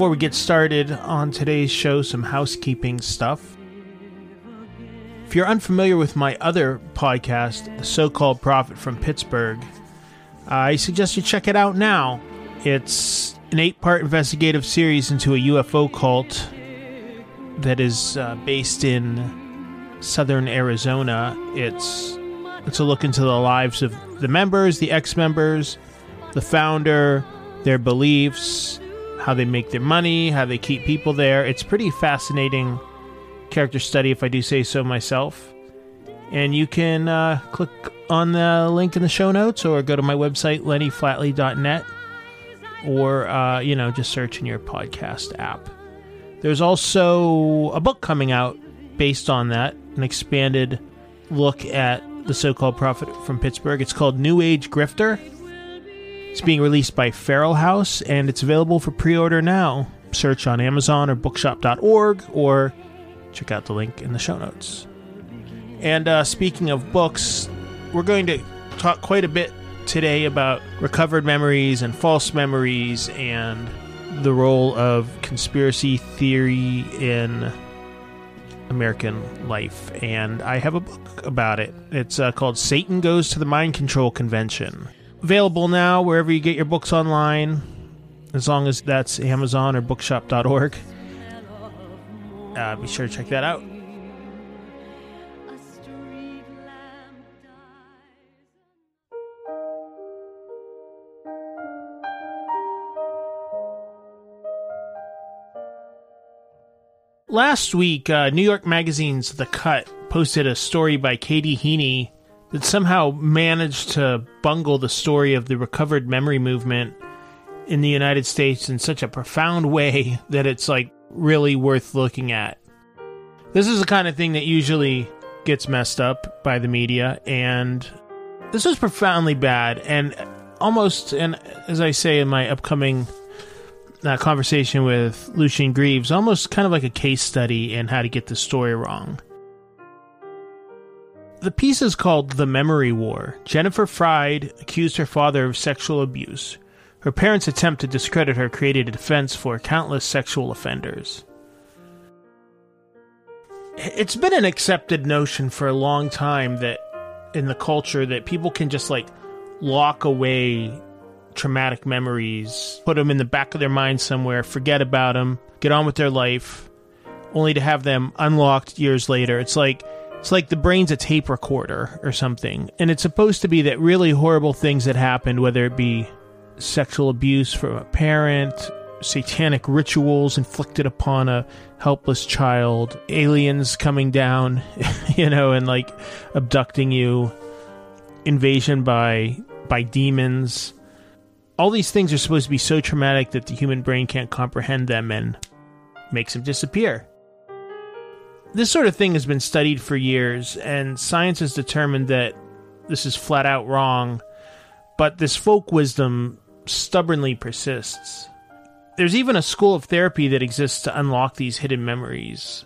Before we get started on today's show, some housekeeping stuff. If you're unfamiliar with my other podcast, The So Called Prophet from Pittsburgh, I suggest you check it out now. It's an eight part investigative series into a UFO cult that is uh, based in southern Arizona. It's it's a look into the lives of the members, the ex members, the founder, their beliefs, how they make their money, how they keep people there. It's pretty fascinating character study, if I do say so myself. And you can uh, click on the link in the show notes or go to my website, lennyflatley.net, or, uh, you know, just search in your podcast app. There's also a book coming out based on that, an expanded look at the so called prophet from Pittsburgh. It's called New Age Grifter. It's being released by Feral House and it's available for pre order now. Search on Amazon or bookshop.org or check out the link in the show notes. And uh, speaking of books, we're going to talk quite a bit today about recovered memories and false memories and the role of conspiracy theory in American life. And I have a book about it. It's uh, called Satan Goes to the Mind Control Convention. Available now wherever you get your books online, as long as that's Amazon or bookshop.org. Uh, be sure to check that out. Last week, uh, New York Magazine's The Cut posted a story by Katie Heaney that somehow managed to bungle the story of the recovered memory movement in the United States in such a profound way that it's like really worth looking at. This is the kind of thing that usually gets messed up by the media, and this was profoundly bad and almost, and as I say in my upcoming uh, conversation with Lucien Greaves, almost kind of like a case study in how to get the story wrong. The piece is called The Memory War. Jennifer Freyd accused her father of sexual abuse. Her parents' attempt to discredit her created a defense for countless sexual offenders. It's been an accepted notion for a long time that in the culture that people can just like lock away traumatic memories, put them in the back of their mind somewhere, forget about them, get on with their life, only to have them unlocked years later. It's like it's like the brain's a tape recorder or something, and it's supposed to be that really horrible things that happened, whether it be sexual abuse from a parent, satanic rituals inflicted upon a helpless child, aliens coming down, you know, and like abducting you, invasion by by demons all these things are supposed to be so traumatic that the human brain can't comprehend them and makes them disappear. This sort of thing has been studied for years, and science has determined that this is flat out wrong, but this folk wisdom stubbornly persists. There's even a school of therapy that exists to unlock these hidden memories,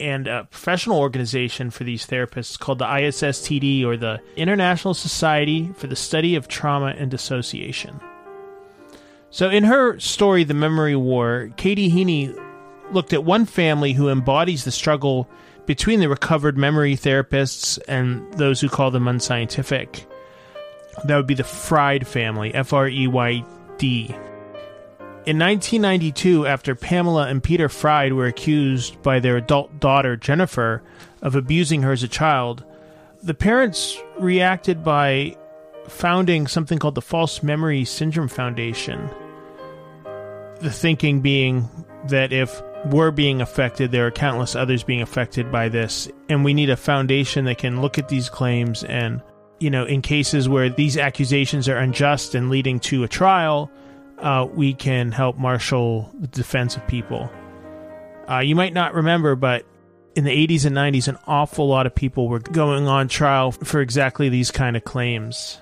and a professional organization for these therapists called the ISSTD, or the International Society for the Study of Trauma and Dissociation. So, in her story, The Memory War, Katie Heaney looked at one family who embodies the struggle between the recovered memory therapists and those who call them unscientific. That would be the Freyd family, F R E Y D. In 1992, after Pamela and Peter Freyd were accused by their adult daughter, Jennifer, of abusing her as a child, the parents reacted by founding something called the False Memory Syndrome Foundation. The thinking being that if we're being affected, there are countless others being affected by this, and we need a foundation that can look at these claims and, you know, in cases where these accusations are unjust and leading to a trial, uh, we can help marshal the defense of people. Uh, you might not remember, but in the 80s and 90s, an awful lot of people were going on trial for exactly these kind of claims.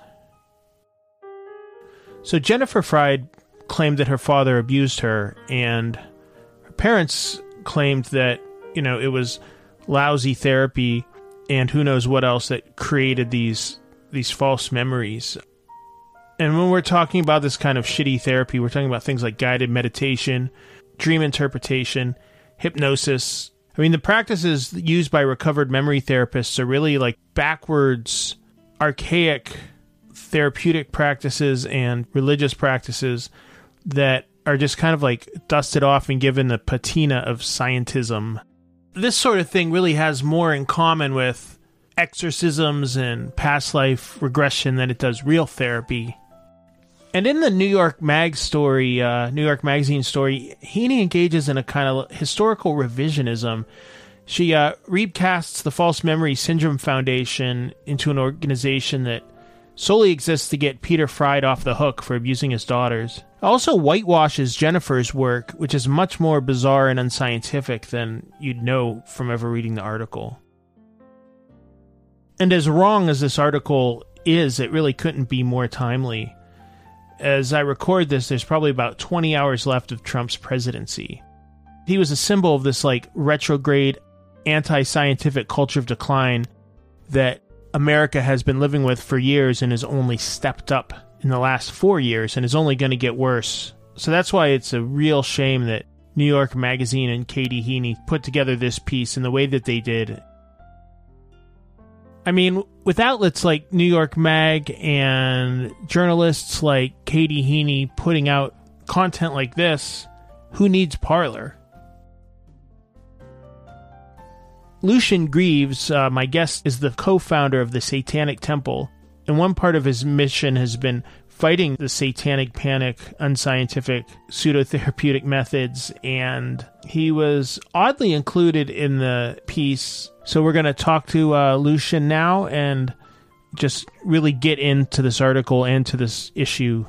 So Jennifer Freyd claimed that her father abused her, and parents claimed that, you know, it was lousy therapy and who knows what else that created these these false memories. And when we're talking about this kind of shitty therapy, we're talking about things like guided meditation, dream interpretation, hypnosis. I mean, the practices used by recovered memory therapists are really like backwards, archaic therapeutic practices and religious practices that are just kind of like dusted off and given the patina of scientism. This sort of thing really has more in common with exorcisms and past life regression than it does real therapy. And in the New York Mag story, uh, New York Magazine story, Heaney engages in a kind of historical revisionism. She uh, recasts the False Memory Syndrome Foundation into an organization that solely exists to get Peter Freyd off the hook for abusing his daughters. Also whitewashes Jennifer's work, which is much more bizarre and unscientific than you'd know from ever reading the article. And as wrong as this article is, it really couldn't be more timely. As I record this, there's probably about 20 hours left of Trump's presidency. He was a symbol of this like retrograde, anti scientific culture of decline that America has been living with for years and has only stepped up in the last four years and is only going to get worse. So that's why it's a real shame that New York Magazine and Katie Heaney put together this piece in the way that they did. I mean, with outlets like New York Mag and journalists like Katie Heaney putting out content like this, who needs Parler? Lucien Greaves, uh, my guest, is the co founder of the Satanic Temple, and one part of his mission has been fighting the satanic panic, unscientific pseudotherapeutic methods, and he was oddly included in the piece. So we're going to talk to uh, Lucien now and just really get into this article and to this issue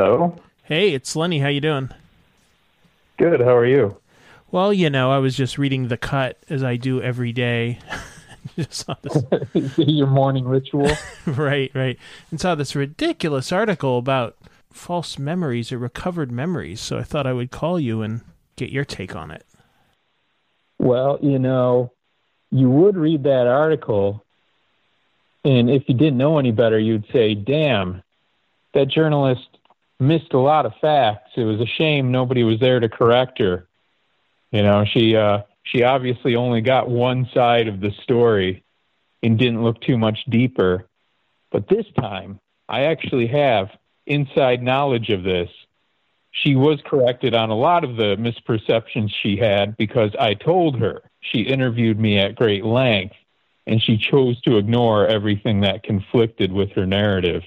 Hello. Hey, it's Lenny. How you doing? Good. How are you? Well, you know, I was just reading the cut as I do every day. saw this. Your morning ritual. right, right, and saw this ridiculous article about false memories or recovered memories. So I thought I would call you and get your take on it. Well, you know, you would read that article, and if you didn't know any better, you'd say, "Damn, that journalist missed a lot of facts. It was a shame nobody was there to correct her. You know, she uh, she obviously only got one side of the story and didn't look too much deeper. But this time, I actually have inside knowledge of this. She was corrected on a lot of the misperceptions she had because I told her. She interviewed me at great length and she chose to ignore everything that conflicted with her narrative.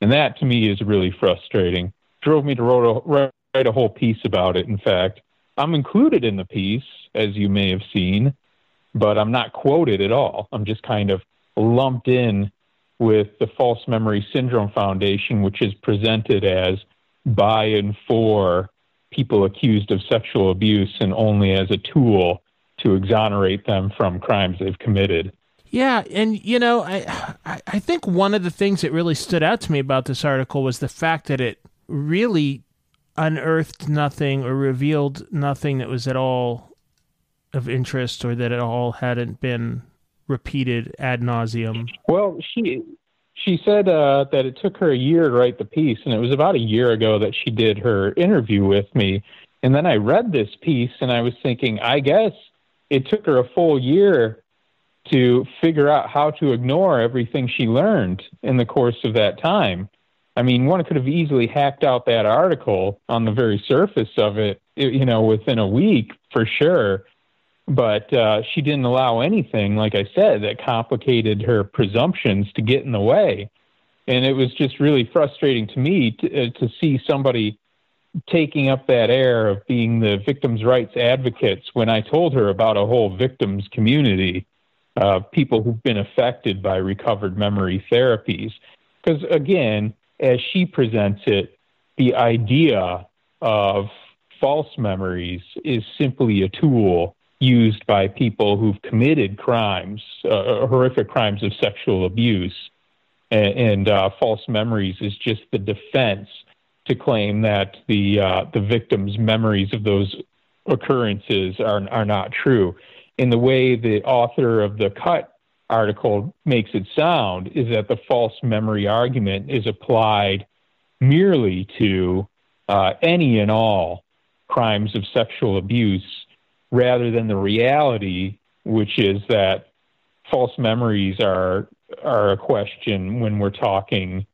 And that to me is really frustrating. Drove me to write a, write a whole piece about it, in fact. I'm included in the piece, as you may have seen, but I'm not quoted at all. I'm just kind of lumped in with the False Memory Syndrome Foundation, which is presented as by and for people accused of sexual abuse and only as a tool to exonerate them from crimes they've committed. Yeah, and you know, I I think one of the things that really stood out to me about this article was the fact that it really unearthed nothing or revealed nothing that was at all of interest or that at all hadn't been repeated ad nauseum. Well, she she said uh, that it took her a year to write the piece, and it was about a year ago that she did her interview with me. And then I read this piece, and I was thinking, I guess it took her a full year to figure out how to ignore everything she learned in the course of that time. I mean, one could have easily hacked out that article on the very surface of it, you know, within a week for sure. But uh, she didn't allow anything, like I said, that complicated her presumptions to get in the way. And it was just really frustrating to me to, uh, to see somebody taking up that air of being the victims' rights advocates when I told her about a whole victims community uh, people who've been affected by recovered memory therapies. Because again, as she presents it, the idea of false memories is simply a tool used by people who've committed crimes, uh, horrific crimes of sexual abuse. And, and uh, false memories is just the defense to claim that the uh, the victim's memories of those occurrences are are not true in the way the author of the cut article makes it sound is that the false memory argument is applied merely to uh, any and all crimes of sexual abuse rather than the reality, which is that false memories are are a question when we're talking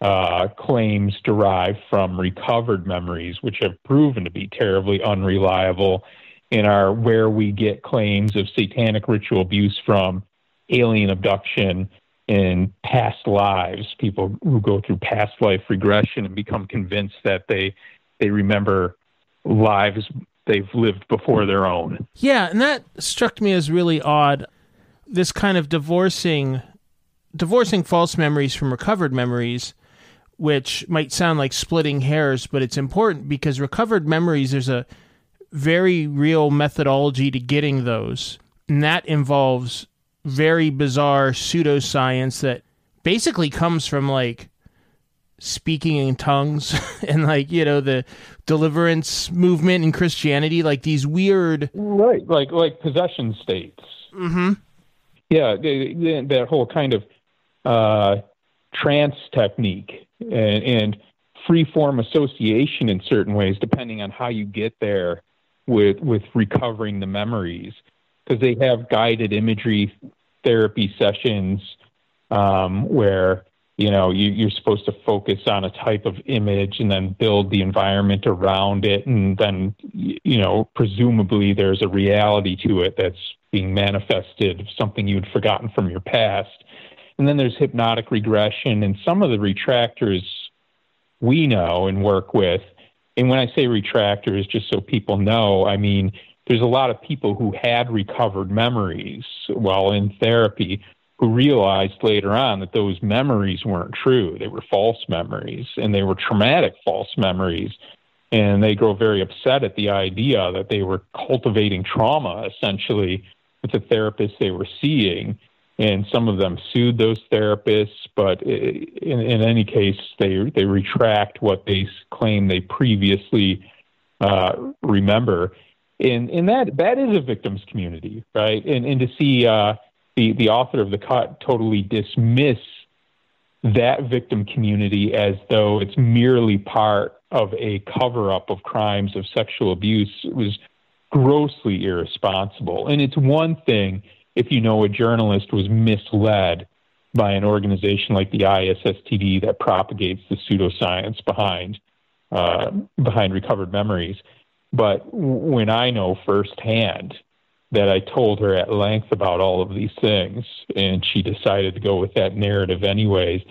uh, claims derived from recovered memories, which have proven to be terribly unreliable in our where we get claims of satanic ritual abuse from alien abduction in past lives people who go through past life regression and become convinced that they they remember lives they've lived before their own. Yeah and that struck me as really odd this kind of divorcing divorcing false memories from recovered memories which might sound like splitting hairs but it's important because recovered memories there's a very real methodology to getting those. And that involves very bizarre pseudoscience that basically comes from like speaking in tongues and like you know the deliverance movement in christianity like these weird right like like possession states. Mm-hmm. Yeah that whole kind of uh trance technique and, and free form association in certain ways depending on how you get there with with recovering the memories because they have guided imagery therapy sessions um, where you know you, you're supposed to focus on a type of image and then build the environment around it. And then you know presumably there's a reality to it that's being manifested something you'd forgotten from your past. And then there's hypnotic regression. And some of the retractors we know and work with and when I say retractors, just so people know, I mean, there's a lot of people who had recovered memories while in therapy who realized later on that those memories weren't true. They were false memories and they were traumatic false memories. And they grow very upset at the idea that they were cultivating trauma essentially with the therapist they were seeing and some of them sued those therapists. But in, in any case, they they retract what they claim they previously uh, remember, and and that that is a victims community, right? And and to see uh, the the author of the cut totally dismiss that victim community as though it's merely part of a cover up of crimes of sexual abuse was grossly irresponsible. And it's one thing if you know a journalist was misled by an organization like the ISSTD that propagates the pseudoscience behind uh, behind recovered memories. But when I know firsthand that I told her at length about all of these things, and she decided to go with that narrative anyways,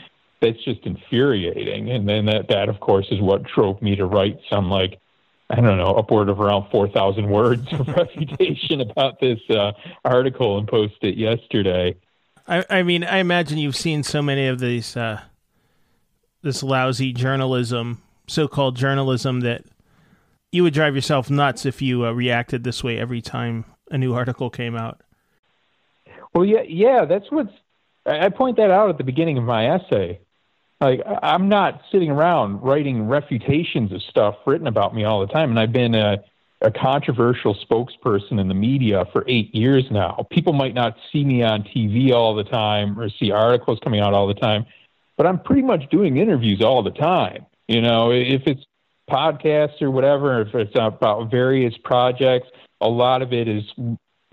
that's just infuriating. And then that, that of course, is what drove me to write some like I don't know, upward of around 4,000 words of refutation about this uh, article and post it yesterday. I, I, mean, I imagine you've seen so many of these, uh, this lousy journalism so-called journalism that you would drive yourself nuts if you uh, reacted this way every time a new article came out. Well, yeah, yeah, that's what's. I point that out at the beginning of my essay. Like, I'm not sitting around writing refutations of stuff written about me all the time, and I've been a, a controversial spokesperson in the media for eight years now. People might not see me on TV all the time or see articles coming out all the time, but I'm pretty much doing interviews all the time. You know, if it's podcasts or whatever, if it's about various projects, a lot of it is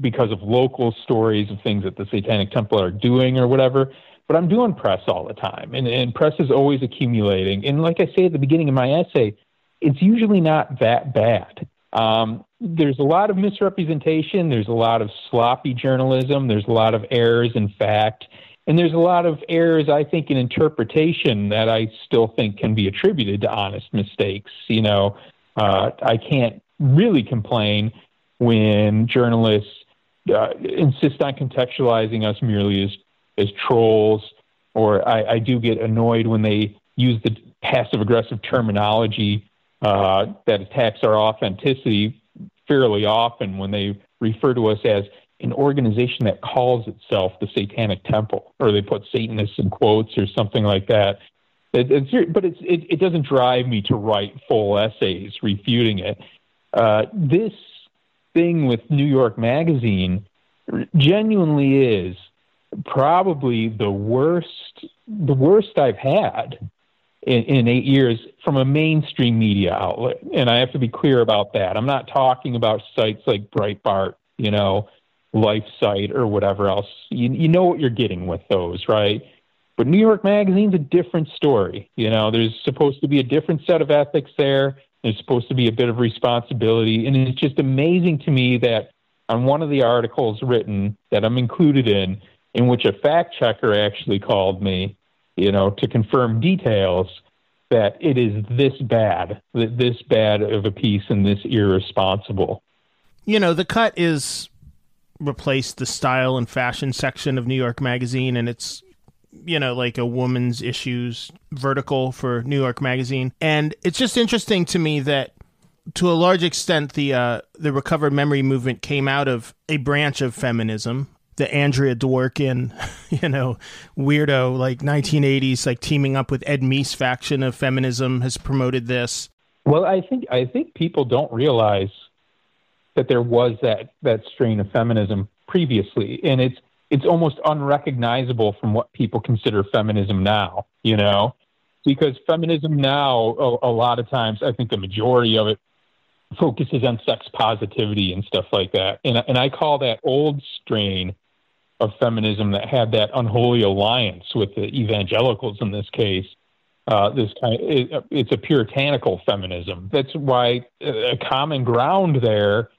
because of local stories of things that the Satanic Temple are doing or whatever. But I'm doing press all the time, and, and press is always accumulating. And like I say at the beginning of my essay, it's usually not that bad. Um, there's a lot of misrepresentation. There's a lot of sloppy journalism. There's a lot of errors in fact. And there's a lot of errors, I think, in interpretation that I still think can be attributed to honest mistakes. You know, uh, I can't really complain when journalists uh, insist on contextualizing us merely as as trolls, or I, I do get annoyed when they use the passive aggressive terminology uh, that attacks our authenticity fairly often when they refer to us as an organization that calls itself the Satanic Temple, or they put Satanists in quotes or something like that. It, it's, but it's, it, it, doesn't drive me to write full essays refuting it. Uh, this thing with New York Magazine genuinely is probably the worst, the worst I've had in, in eight years from a mainstream media outlet. And I have to be clear about that. I'm not talking about sites like Breitbart, you know, LifeSite or whatever else. You, you know what you're getting with those, right? But New York Magazine's a different story. You know, there's supposed to be a different set of ethics there. There's supposed to be a bit of responsibility. And it's just amazing to me that on one of the articles written that I'm included in, in which a fact checker actually called me, you know, to confirm details, that it is this bad, this bad of a piece and this irresponsible. You know, the cut is replaced the style and fashion section of New York Magazine, and it's you know like a woman's issues vertical for New York Magazine, and it's just interesting to me that to a large extent the uh, the recovered memory movement came out of a branch of feminism. The Andrea Dworkin, you know, weirdo like 1980s, like teaming up with Ed Meese faction of feminism has promoted this. Well, I think I think people don't realize that there was that that strain of feminism previously, and it's it's almost unrecognizable from what people consider feminism now. You know, because feminism now a, a lot of times, I think the majority of it focuses on sex positivity and stuff like that, and and I call that old strain of feminism that had that unholy alliance with the evangelicals in this case. Uh, this kind of, it, it's a puritanical feminism. That's why a common ground there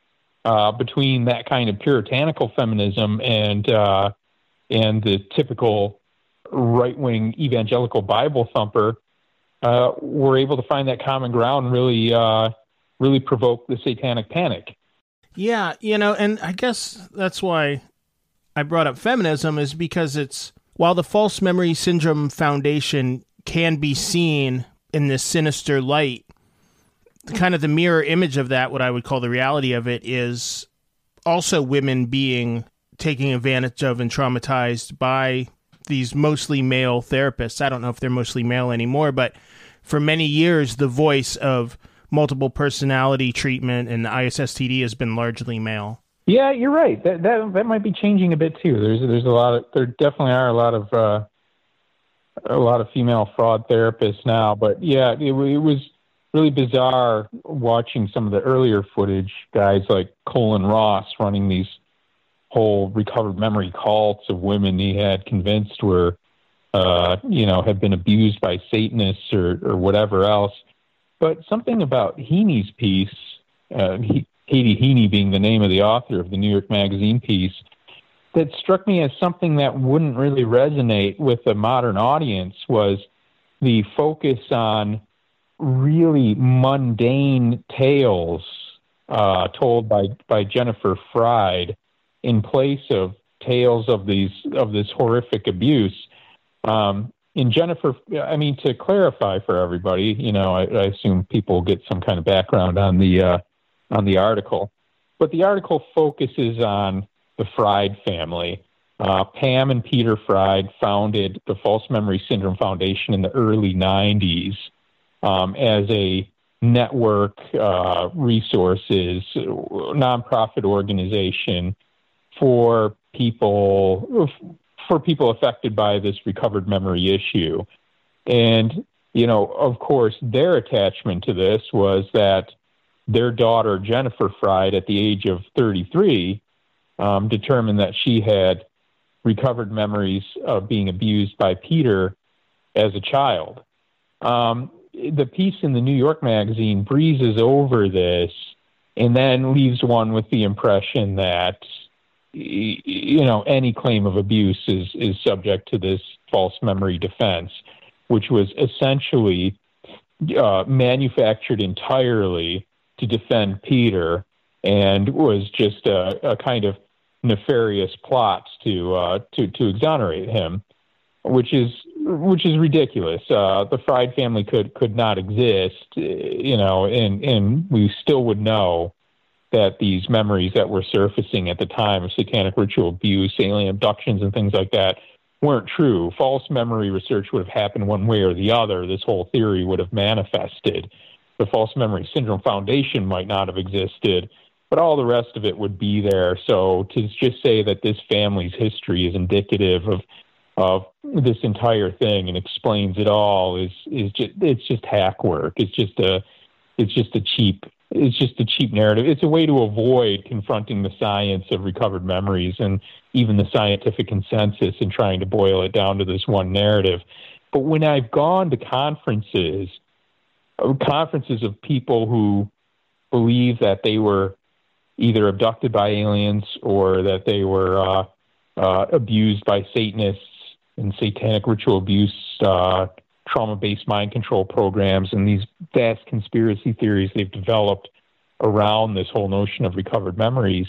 uh, between that kind of puritanical feminism and uh, and the typical right wing evangelical Bible thumper, uh, we're able to find that common ground and really uh, really provoke the satanic panic. Yeah, you know, and I guess that's why I brought up feminism is because it's while the false memory syndrome foundation can be seen in this sinister light kind of the mirror image of that, what I would call the reality of it, is also women being taken advantage of and traumatized by these mostly male therapists. I don't know if they're mostly male anymore, but for many years, the voice of multiple personality treatment and ISSTD has been largely male. Yeah, you're right. That that that might be changing a bit too. There's there's a lot of there definitely are a lot of uh, a lot of female fraud therapists now. But yeah, it, it was really bizarre watching some of the earlier footage, guys like Colin Ross running these whole recovered memory cults of women he had convinced were, uh, you know, had been abused by Satanists or, or whatever else. But something about Heaney's piece, uh, he, Katie Heaney being the name of the author of the New York Magazine piece, that struck me as something that wouldn't really resonate with a modern audience was the focus on really mundane tales uh, told by by Jennifer Freyd in place of tales of these of this horrific abuse. Um, in Jennifer, I mean, to clarify for everybody, you know, I, I assume people get some kind of background on the uh, on the article, but the article focuses on the Freyd family. Uh, Pam and Peter Freyd founded the False Memory Syndrome Foundation in the early 90s um, as a network uh, resources nonprofit organization for people for people affected by this recovered memory issue. And, you know, of course, their attachment to this was that their daughter, Jennifer Freyd, at the age of 33, um, determined that she had recovered memories of being abused by Peter as a child. Um, the piece in the New York Magazine breezes over this and then leaves one with the impression that you know any claim of abuse is is subject to this false memory defense, which was essentially uh, manufactured entirely to defend Peter and was just a, a kind of nefarious plot to uh, to to exonerate him, which is which is ridiculous. Uh, the Freyd family could could not exist, you know, and and we still would know that these memories that were surfacing at the time of satanic ritual abuse, alien abductions, and things like that weren't true. False memory research would have happened one way or the other. This whole theory would have manifested. The False Memory Syndrome Foundation might not have existed, but all the rest of it would be there. So to just say that this family's history is indicative of of this entire thing and explains it all is is just it's just hack work. It's just a it's just a cheap it's just a cheap narrative. It's a way to avoid confronting the science of recovered memories and even the scientific consensus and trying to boil it down to this one narrative. But when I've gone to conferences, conferences of people who believe that they were either abducted by aliens or that they were uh, uh, abused by Satanists and satanic ritual abuse uh, trauma based mind control programs and these vast conspiracy theories they've developed around this whole notion of recovered memories,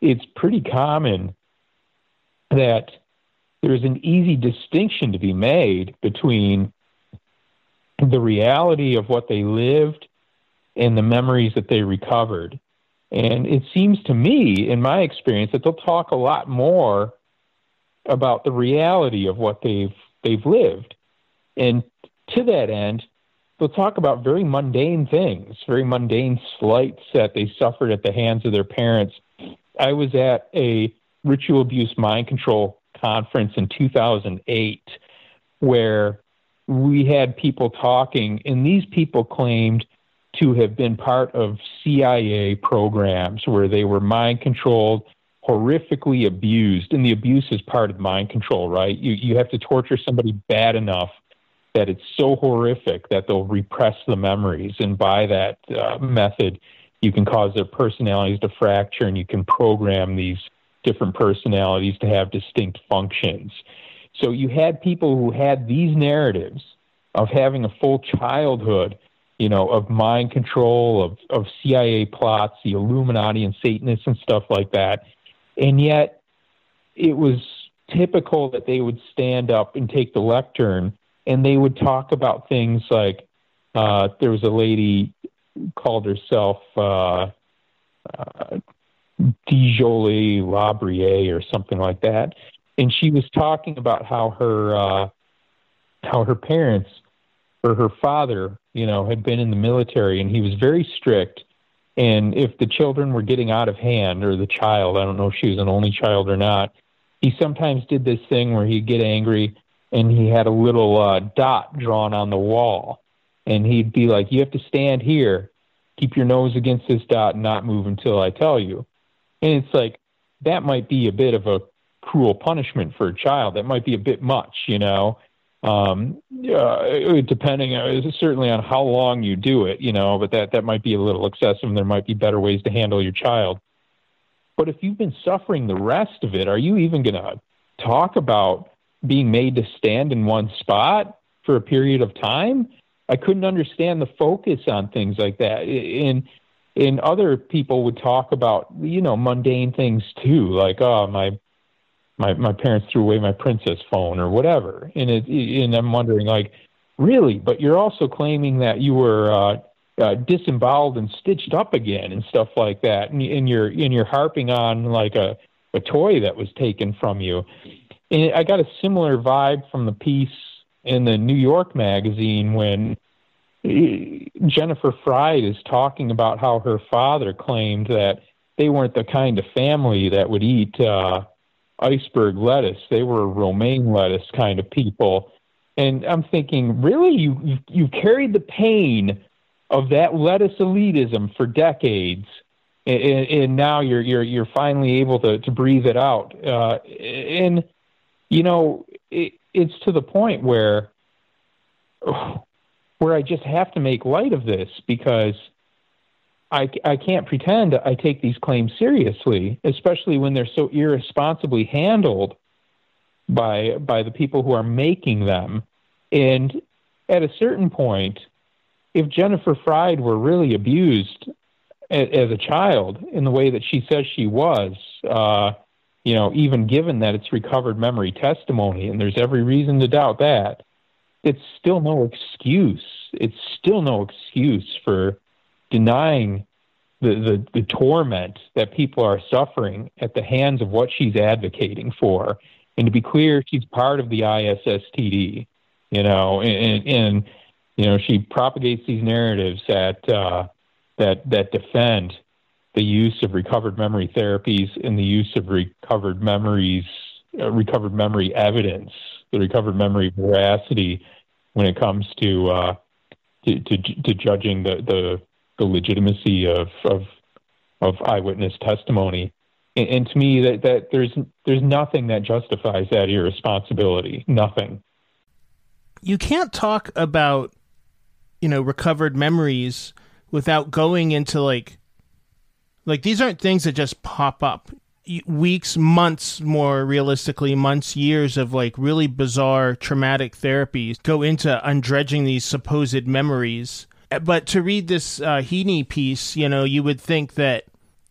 it's pretty common that there's an easy distinction to be made between the reality of what they lived and the memories that they recovered. And it seems to me, in my experience, that they'll talk a lot more about the reality of what they've they've lived and to that end, they'll talk about very mundane things, very mundane slights that they suffered at the hands of their parents. I was at a ritual abuse mind control conference in 2008 where we had people talking, and these people claimed to have been part of CIA programs where they were mind controlled, horrifically abused. And the abuse is part of mind control, right? You, you have to torture somebody bad enough that it's so horrific that they'll repress the memories. And by that uh, method, you can cause their personalities to fracture and you can program these different personalities to have distinct functions. So you had people who had these narratives of having a full childhood, you know, of mind control, of, of CIA plots, the Illuminati and Satanists and stuff like that. And yet it was typical that they would stand up and take the lectern and they would talk about things like uh, there was a lady called herself uh, uh, Dijoli or something like that, and she was talking about how her uh, how her parents or her father, you know, had been in the military, and he was very strict. And if the children were getting out of hand, or the child, I don't know if she was an only child or not, he sometimes did this thing where he'd get angry and he had a little uh, dot drawn on the wall, and he'd be like, "You have to stand here, keep your nose against this dot, and not move until I tell you." And it's like that might be a bit of a cruel punishment for a child. That might be a bit much, you know. Um, depending uh, certainly on how long you do it, you know, but that that might be a little excessive. And there might be better ways to handle your child. But if you've been suffering the rest of it, are you even going to talk about being made to stand in one spot for a period of time. I couldn't understand the focus on things like that. In and other people would talk about you know mundane things too, like oh my my my parents threw away my princess phone or whatever. And it and I'm wondering like, really? But you're also claiming that you were uh, uh, disemboweled and stitched up again and stuff like that, and, and you're and you're harping on like a a toy that was taken from you. And I got a similar vibe from the piece in the New York magazine when eh, Jennifer Freyd is talking about how her father claimed that they weren't the kind of family that would eat uh, iceberg lettuce. They were romaine lettuce kind of people. And I'm thinking, really, you you, you carried the pain of that lettuce elitism for decades, and, and now you're you're you're finally able to to breathe it out. Uh, and you know, it, it's to the point where where I just have to make light of this because I, I can't pretend I take these claims seriously, especially when they're so irresponsibly handled by by the people who are making them. And at a certain point, if Jennifer Freyd were really abused as, as a child in the way that she says she was, uh, you know, even given that it's recovered memory testimony, and there's every reason to doubt that, it's still no excuse. It's still no excuse for denying the, the, the torment that people are suffering at the hands of what she's advocating for. And to be clear, she's part of the ISSTD, you know, and, and you know she propagates these narratives that uh, that that defend the use of recovered memory therapies and the use of recovered memories, uh, recovered memory evidence, the recovered memory veracity when it comes to uh, to, to, to judging the, the the legitimacy of of, of eyewitness testimony. And, and to me, that, that there's there's nothing that justifies that irresponsibility. Nothing. You can't talk about you know recovered memories without going into like like these aren't things that just pop up weeks months more realistically months years of like really bizarre traumatic therapies go into undredging these supposed memories but to read this uh, Heaney piece, you know, you would think that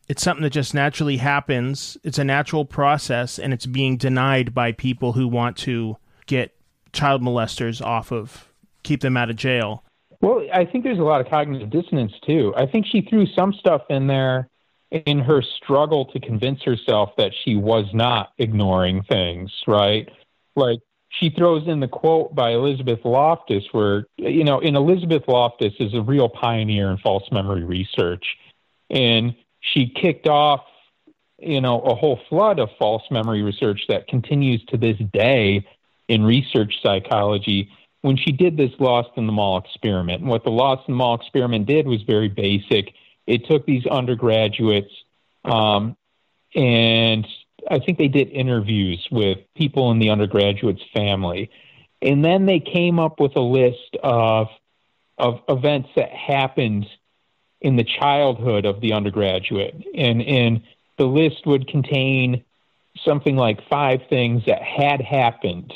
it's something that just naturally happens. It's a natural process, and it's being denied by people who want to get child molesters off of, keep them out of jail. Well, I think there's a lot of cognitive dissonance too. I think she threw some stuff in there in her struggle to convince herself that she was not ignoring things, right? Like she throws in the quote by Elizabeth Loftus, where, you know, and Elizabeth Loftus is a real pioneer in false memory research. And she kicked off, you know, a whole flood of false memory research that continues to this day in research psychology when she did this Lost in the Mall experiment. And what the Lost in the Mall experiment did was very basic. It took these undergraduates um, and I think they did interviews with people in the undergraduate's family, and then they came up with a list of of events that happened in the childhood of the undergraduate, and and the list would contain something like five things that had happened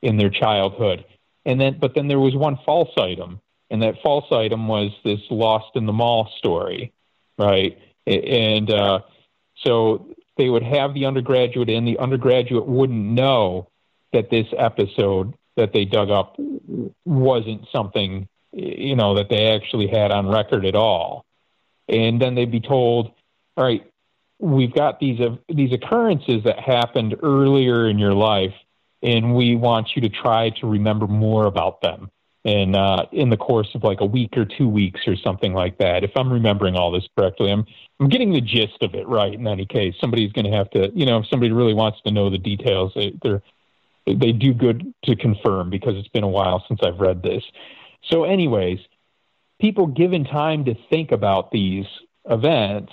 in their childhood, and then but then there was one false item, and that false item was this lost in the mall story, right? And uh, so they would have the undergraduate in, the undergraduate wouldn't know that this episode that they dug up wasn't something, you know, that they actually had on record at all. And then they'd be told, all right, we've got these, uh, these occurrences that happened earlier in your life, and we want you to try to remember more about them in uh, in the course of like a week or two weeks or something like that. If I'm remembering all this correctly, I'm I'm getting the gist of it right. In any case, somebody's going to have to, you know, if somebody really wants to know the details, they, they're they do good to confirm because it's been a while since I've read this. So, anyways, people given time to think about these events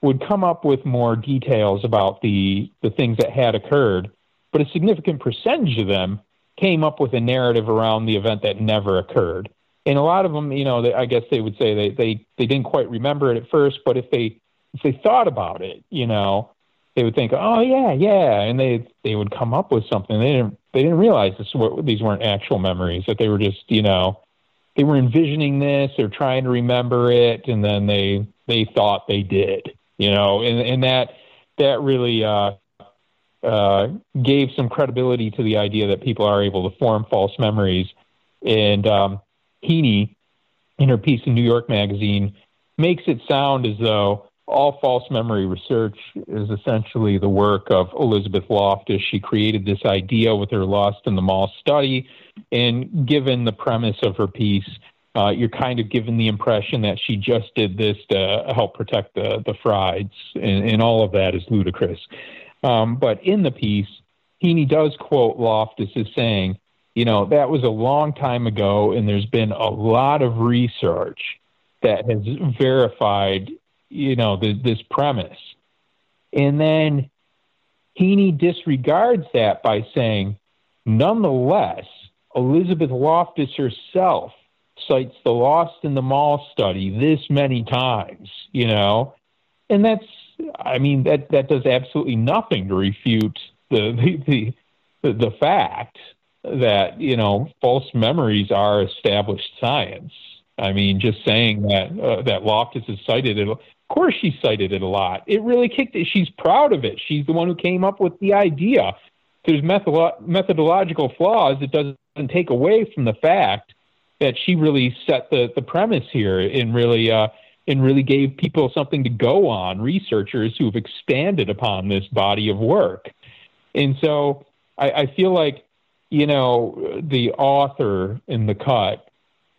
would come up with more details about the the things that had occurred, but a significant percentage of them came up with a narrative around the event that never occurred. And a lot of them, you know, they, I guess they would say they, they, they didn't quite remember it at first, but if they if they thought about it, you know, they would think, oh yeah, yeah, and they they would come up with something. They didn't they didn't realize this what, these weren't actual memories that they were just you know they were envisioning this or trying to remember it, and then they they thought they did, you know, and and that that really uh, uh, gave some credibility to the idea that people are able to form false memories. And um, Heaney, in her piece in New York Magazine, makes it sound as though all false memory research is essentially the work of Elizabeth Loftus. She created this idea with her Lost in the Mall study, and given the premise of her piece, uh, you're kind of given the impression that she just did this to help protect the the Freyds, and, and all of that is ludicrous. Um, but in the piece, Heaney does quote Loftus as saying, you know, that was a long time ago, and there's been a lot of research that has verified, you know, the, this premise. And then Heaney disregards that by saying, nonetheless, Elizabeth Loftus herself cites the Lost in the Mall study this many times, you know, and that's, I mean, that that does absolutely nothing to refute the the the, the fact that you know false memories are established science. I mean, just saying that uh, that Loftus has cited it. Of course, she cited it a lot. It really kicked it. She's proud of it. She's the one who came up with the idea. There's methodolo- methodological flaws. It doesn't take away from the fact that she really set the the premise here and really uh, and really gave people something to go on. Researchers who have expanded upon this body of work, and so I, I feel like you know the author in the cut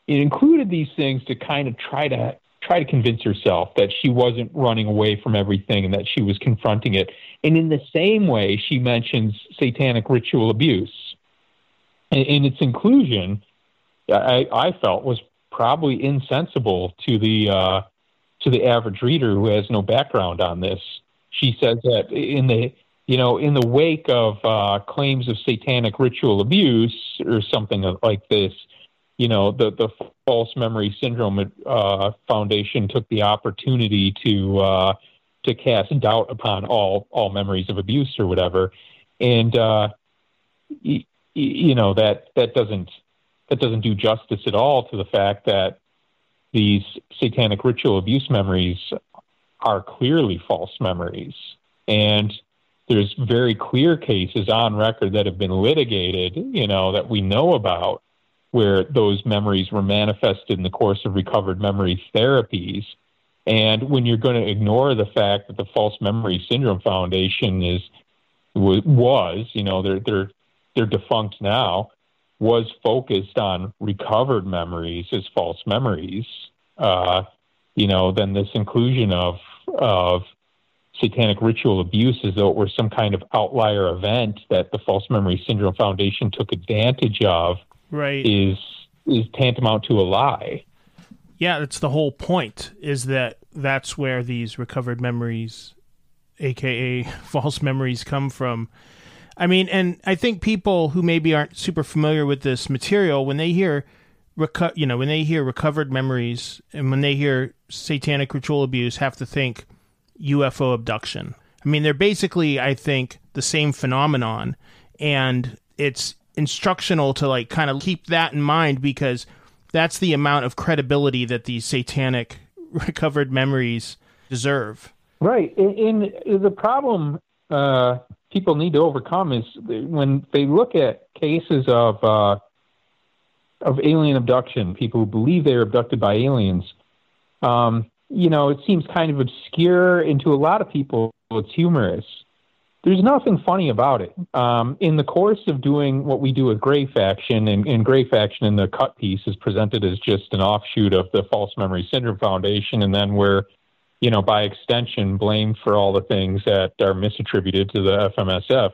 it included these things to kind of try to try to convince herself that she wasn't running away from everything and that she was confronting it. And in the same way, she mentions satanic ritual abuse. And, and its inclusion, I, I felt, was probably insensible to the uh, to the average reader who has no background on this. She says that in the you know in the wake of uh, claims of satanic ritual abuse or something like this, you know, the, the false memory syndrome uh, foundation took the opportunity to uh, to cast doubt upon all all memories of abuse or whatever, and uh, y- you know that that doesn't that doesn't do justice at all to the fact that these satanic ritual abuse memories are clearly false memories, and there's very clear cases on record that have been litigated, you know, that we know about where those memories were manifested in the course of recovered memory therapies. And when you're going to ignore the fact that the False Memory Syndrome Foundation is was, you know, they're they're they're defunct now, was focused on recovered memories as false memories, uh, you know, then this inclusion of of satanic ritual abuse as though it were some kind of outlier event that the False Memory Syndrome Foundation took advantage of right is is tantamount to a lie. Yeah, that's the whole point. Is that that's where these recovered memories, aka false memories, come from. I mean, and I think people who maybe aren't super familiar with this material, when they hear, reco- you know, when they hear recovered memories, and when they hear satanic ritual abuse, have to think UFO abduction. I mean, they're basically, I think, the same phenomenon, and it's instructional to like kind of keep that in mind because that's the amount of credibility that these satanic recovered memories deserve. Right. And, the problem uh, people need to overcome is when they look at cases of uh, of alien abduction, people who believe they are abducted by aliens. Um, you know, it seems kind of obscure, and to a lot of people, it's humorous there's nothing funny about it. Um, in the course of doing what we do with Grey Faction, and, and Grey Faction in the cut piece is presented as just an offshoot of the False Memory Syndrome Foundation, and then we're, you know, by extension, blamed for all the things that are misattributed to the FMSF.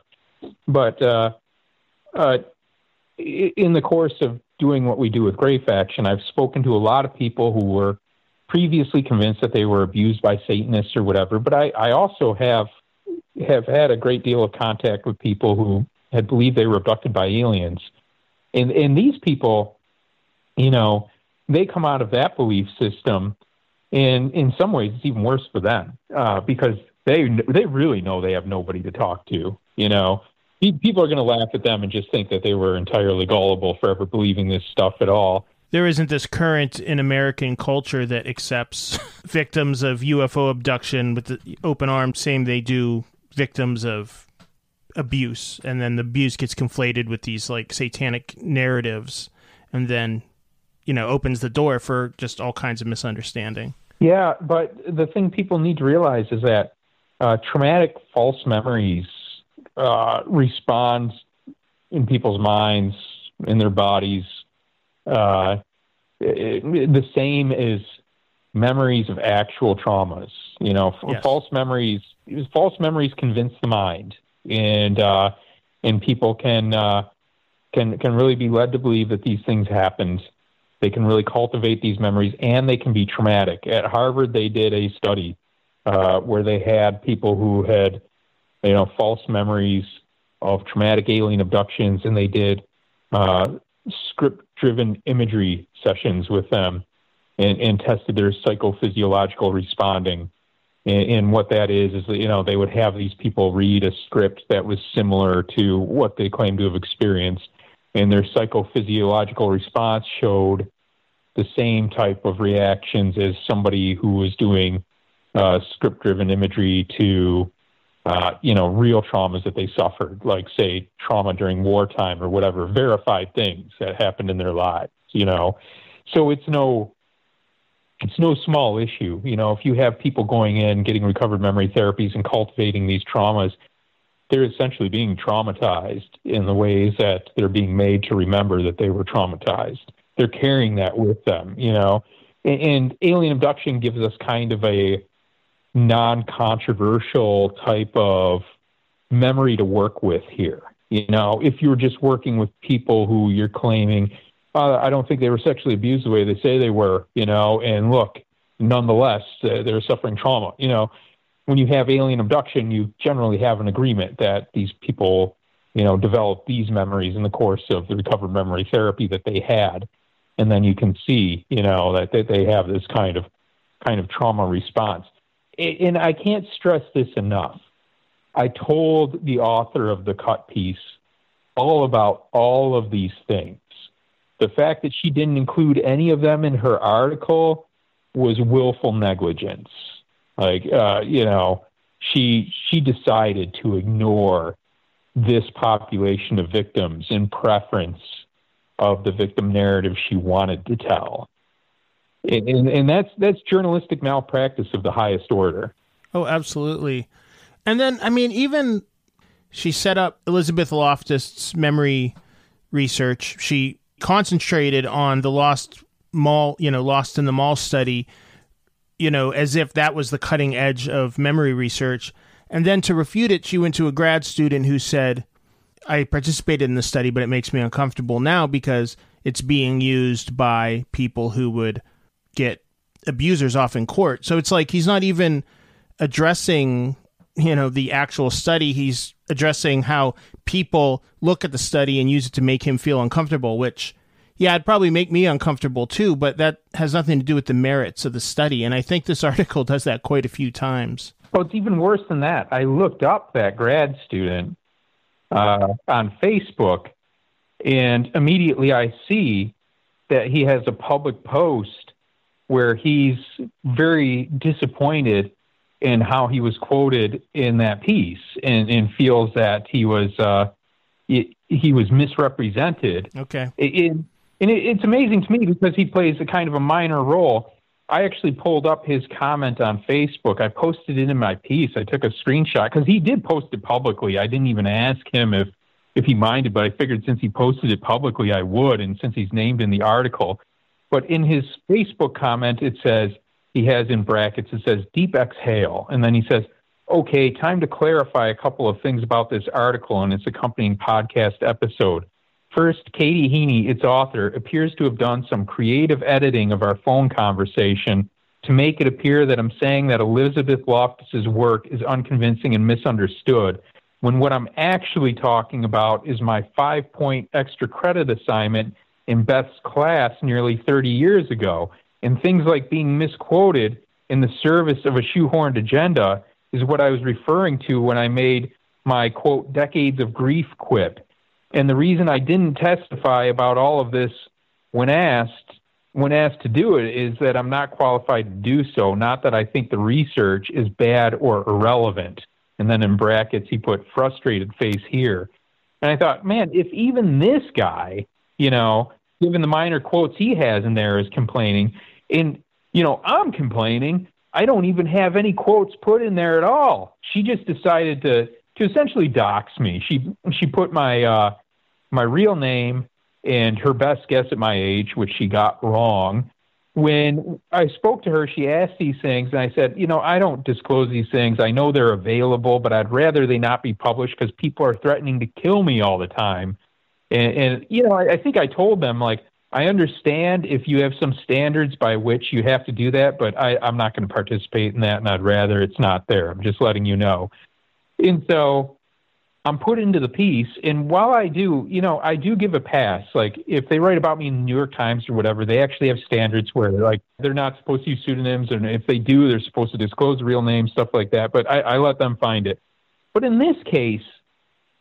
But uh, uh, in the course of doing what we do with Grey Faction, I've spoken to a lot of people who were previously convinced that they were abused by Satanists or whatever, but I, I also have have had a great deal of contact with people who had believed they were abducted by aliens. And, and these people, you know, they come out of that belief system, and in some ways, it's even worse for them uh, because they they really know they have nobody to talk to. You know, people are going to laugh at them and just think that they were entirely gullible for ever believing this stuff at all. There isn't this current in American culture that accepts victims of UFO abduction with the open arms, same they do victims of abuse, and then the abuse gets conflated with these like satanic narratives, and then you know opens the door for just all kinds of misunderstanding. Yeah, but the thing people need to realize is that uh, traumatic false memories uh, respond in people's minds, in their bodies, uh, it, the same as memories of actual traumas. You know, Yes. false memories. False memories convince the mind, and uh, and people can uh, can can really be led to believe that these things happened. They can really cultivate these memories, and they can be traumatic. At Harvard, they did a study uh, where they had people who had, you know, false memories of traumatic alien abductions, and they did uh, script-driven imagery sessions with them, and, and tested their psychophysiological responding. And, and what that is is that you know they would have these people read a script that was similar to what they claimed to have experienced, and their psychophysiological response showed the same type of reactions as somebody who was doing uh, script-driven imagery to, uh, you know, real traumas that they suffered, like say trauma during wartime or whatever, verified things that happened in their lives. You know, so it's no, it's no small issue. You know, if you have people going in getting recovered memory therapies and cultivating these traumas, they're essentially being traumatized in the ways that they're being made to remember that they were traumatized. They're carrying that with them, you know. And, and alien abduction gives us kind of a non-controversial type of memory to work with here. You know, if you were just working with people who you're claiming, uh, I don't think they were sexually abused the way they say they were, you know, and look, nonetheless, uh, they're suffering trauma. You know, when you have alien abduction, you generally have an agreement that these people, you know, develop these memories in the course of the recovered memory therapy that they had, and then you can see, you know, that, that they have this kind of kind of trauma response. And I can't stress this enough. I told the author of the cut piece all about all of these things. The fact that she didn't include any of them in her article was willful negligence. Like, uh, you know, she she decided to ignore this population of victims in preference of the victim narrative she wanted to tell. And, and, and that's that's journalistic malpractice of the highest order. Oh, absolutely. And then, I mean, even she set up Elizabeth Loftus' memory research. She concentrated on the lost mall, you know, lost in the mall study, you know, as if that was the cutting edge of memory research. And then to refute it, she went to a grad student who said, I participated in the study, but it makes me uncomfortable now because it's being used by people who would get abusers off in court. So it's like he's not even addressing, you know, the actual study. He's addressing how people look at the study and use it to make him feel uncomfortable, which yeah, it'd probably make me uncomfortable too, but that has nothing to do with the merits of the study. And I think this article does that quite a few times. Well, it's even worse than that. I looked up that grad student uh, on Facebook, and immediately I see that he has a public post where he's very disappointed in how he was quoted in that piece, and, and feels that he was uh, he, he was misrepresented. Okay. It, and it, it's amazing to me because he plays a kind of a minor role. I actually pulled up his comment on Facebook. I posted it in my piece. I took a screenshot because he did post it publicly. I didn't even ask him if if he minded, but I figured since he posted it publicly, I would, and since he's named in the article. But in his Facebook comment, it says he has in brackets. It says deep exhale, and then he says, "Okay, time to clarify a couple of things about this article and its accompanying podcast episode." First, Katie Heaney, its author, appears to have done some creative editing of our phone conversation to make it appear that I'm saying that Elizabeth Loftus's work is unconvincing and misunderstood, when what I'm actually talking about is my five point extra credit assignment in Beth's class nearly 30 years ago. And things like being misquoted in the service of a shoehorned agenda is what I was referring to when I made my quote, decades of grief quip. And the reason I didn't testify about all of this when asked when asked to do it is that I'm not qualified to do so, not that I think the research is bad or irrelevant. And then in brackets, he put frustrated face here. And I thought, man, if even this guy, you know, given the minor quotes he has in there, is complaining, and, you know, I'm complaining, I don't even have any quotes put in there at all. She just decided to, to essentially dox me. She, she put my, uh, my real name and her best guess at my age, which she got wrong when I spoke to her, she asked these things, and I said, you know, I don't disclose these things. I know they're available, but I'd rather they not be published because people are threatening to kill me all the time. And, and you know, I, I think I told them like I understand if you have some standards by which you have to do that, but I, I'm not going to participate in that, and I'd rather it's not there. I'm just letting you know. And so I'm put into the piece, and while I do, you know, I do give a pass. Like if they write about me in the New York Times or whatever, they actually have standards where they're like they're not supposed to use pseudonyms, and if they do, they're supposed to disclose real names, stuff like that. But I, I let them find it. But in this case,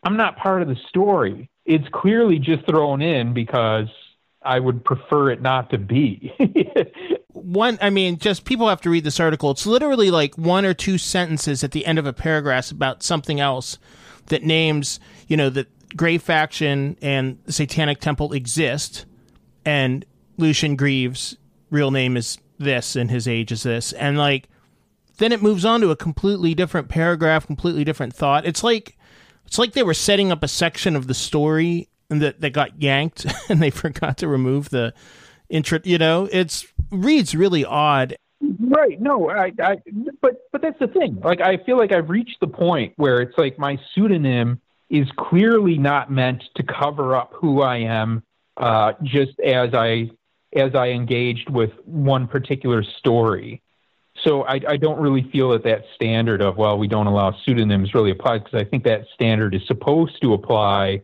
I'm not part of the story. It's clearly just thrown in because I would prefer it not to be. one i mean just people have to read this article it's literally like one or two sentences at the end of a paragraph about something else that names, you know, that Grey Faction and the Satanic Temple exist, and Lucien Greaves' real name is this and his age is this, and like then it moves on to a completely different paragraph, completely different thought. It's like it's like they were setting up a section of the story that that got yanked and they forgot to remove the intro. You know, it's reads really odd. Right. No, I, I, but, but that's the thing. Like, I feel like I've reached the point where it's like my pseudonym is clearly not meant to cover up who I am, uh, just as I, as I engaged with one particular story. So I, I don't really feel that that standard of, well, we don't allow pseudonyms really applies because I think that standard is supposed to apply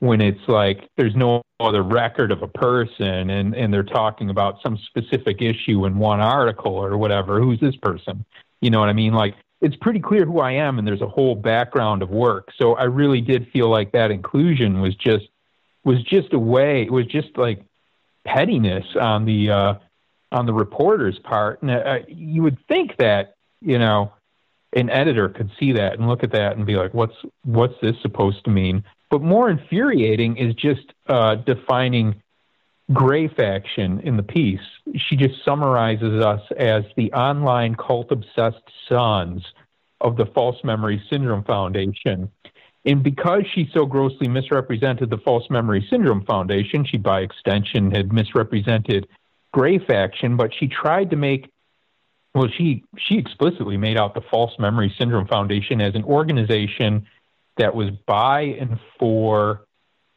when it's like there's no other record of a person and, and they're talking about some specific issue in one article or whatever. Who's this person? You know what I mean? Like it's pretty clear who I am and there's a whole background of work. So I really did feel like that inclusion was just was just a way it was just like pettiness on the uh on the reporter's part and uh, you would think that you know an editor could see that and look at that and be like what's what's this supposed to mean but more infuriating is just uh, defining Grey Faction in the piece. She just summarizes us as the online cult obsessed sons of the False Memory Syndrome Foundation. And because she so grossly misrepresented the False Memory Syndrome Foundation, she by extension had misrepresented Grey Faction, but she tried to make well, she she explicitly made out the False Memory Syndrome Foundation as an organization that was by and for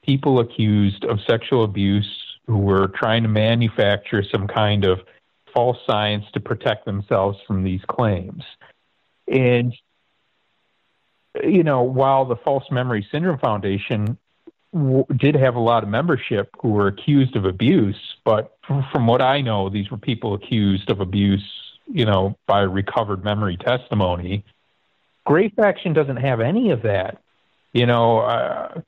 people accused of sexual abuse who were trying to manufacture some kind of false science to protect themselves from these claims. And, you know, while the False Memory Syndrome Foundation w- did have a lot of membership who were accused of abuse, but from what I know, these were people accused of abuse, you know, by recovered memory testimony. Grey Faction doesn't have any of that. You know, uh,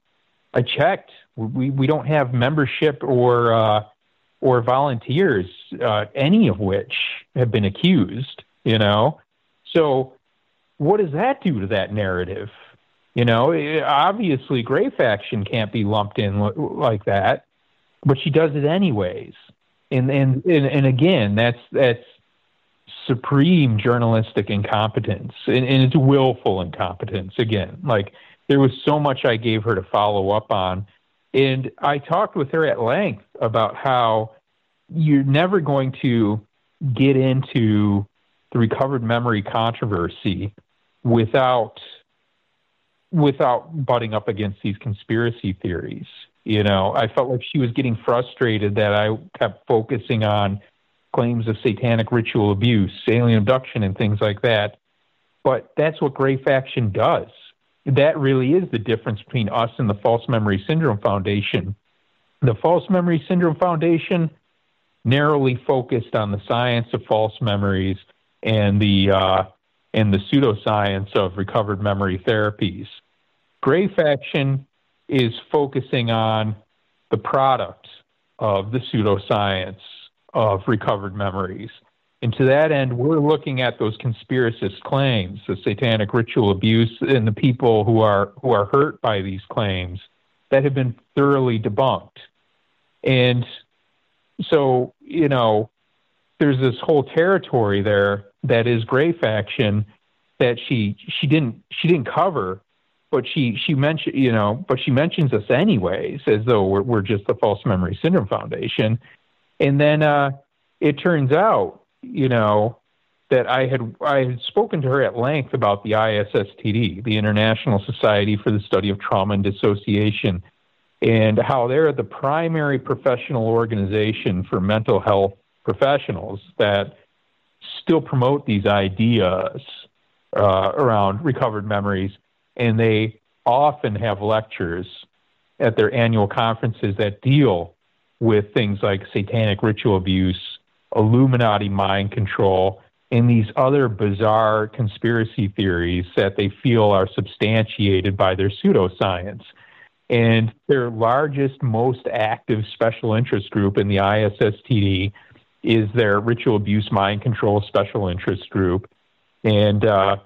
I checked. We we don't have membership or uh, or volunteers, uh, any of which have been accused. You know, so what does that do to that narrative? You know, it, obviously, Grey Faction can't be lumped in like that, but she does it anyways. And and and, and again, that's that's supreme journalistic incompetence, and, and it's willful incompetence. Again, like there was so much I gave her to follow up on. And I talked with her at length about how you're never going to get into the recovered memory controversy without without butting up against these conspiracy theories. You know, I felt like she was getting frustrated that I kept focusing on claims of satanic ritual abuse, alien abduction, and things like that. But that's what Grey Faction does that really is the difference between us and the False Memory Syndrome Foundation. The False Memory Syndrome Foundation narrowly focused on the science of false memories and the uh, and the pseudoscience of recovered memory therapies. Grey Faction is focusing on the product of the pseudoscience of recovered memories And to that end, we're looking at those conspiracist claims, the satanic ritual abuse, and the people who are who are hurt by these claims that have been thoroughly debunked. And so, you know, there's this whole territory there that is Grey Faction that she she didn't she didn't cover, but she she mentioned you know, but she mentions us anyways as though we're we're just the False Memory Syndrome Foundation, and then uh, it turns out you know, that I had I had spoken to her at length about the ISSTD, the International Society for the Study of Trauma and Dissociation, and how they're the primary professional organization for mental health professionals that still promote these ideas uh, around recovered memories, and they often have lectures at their annual conferences that deal with things like satanic ritual abuse Illuminati mind control, and these other bizarre conspiracy theories that they feel are substantiated by their pseudoscience. And their largest, most active special interest group in the ISSTD is their ritual abuse mind control special interest group. And, uh,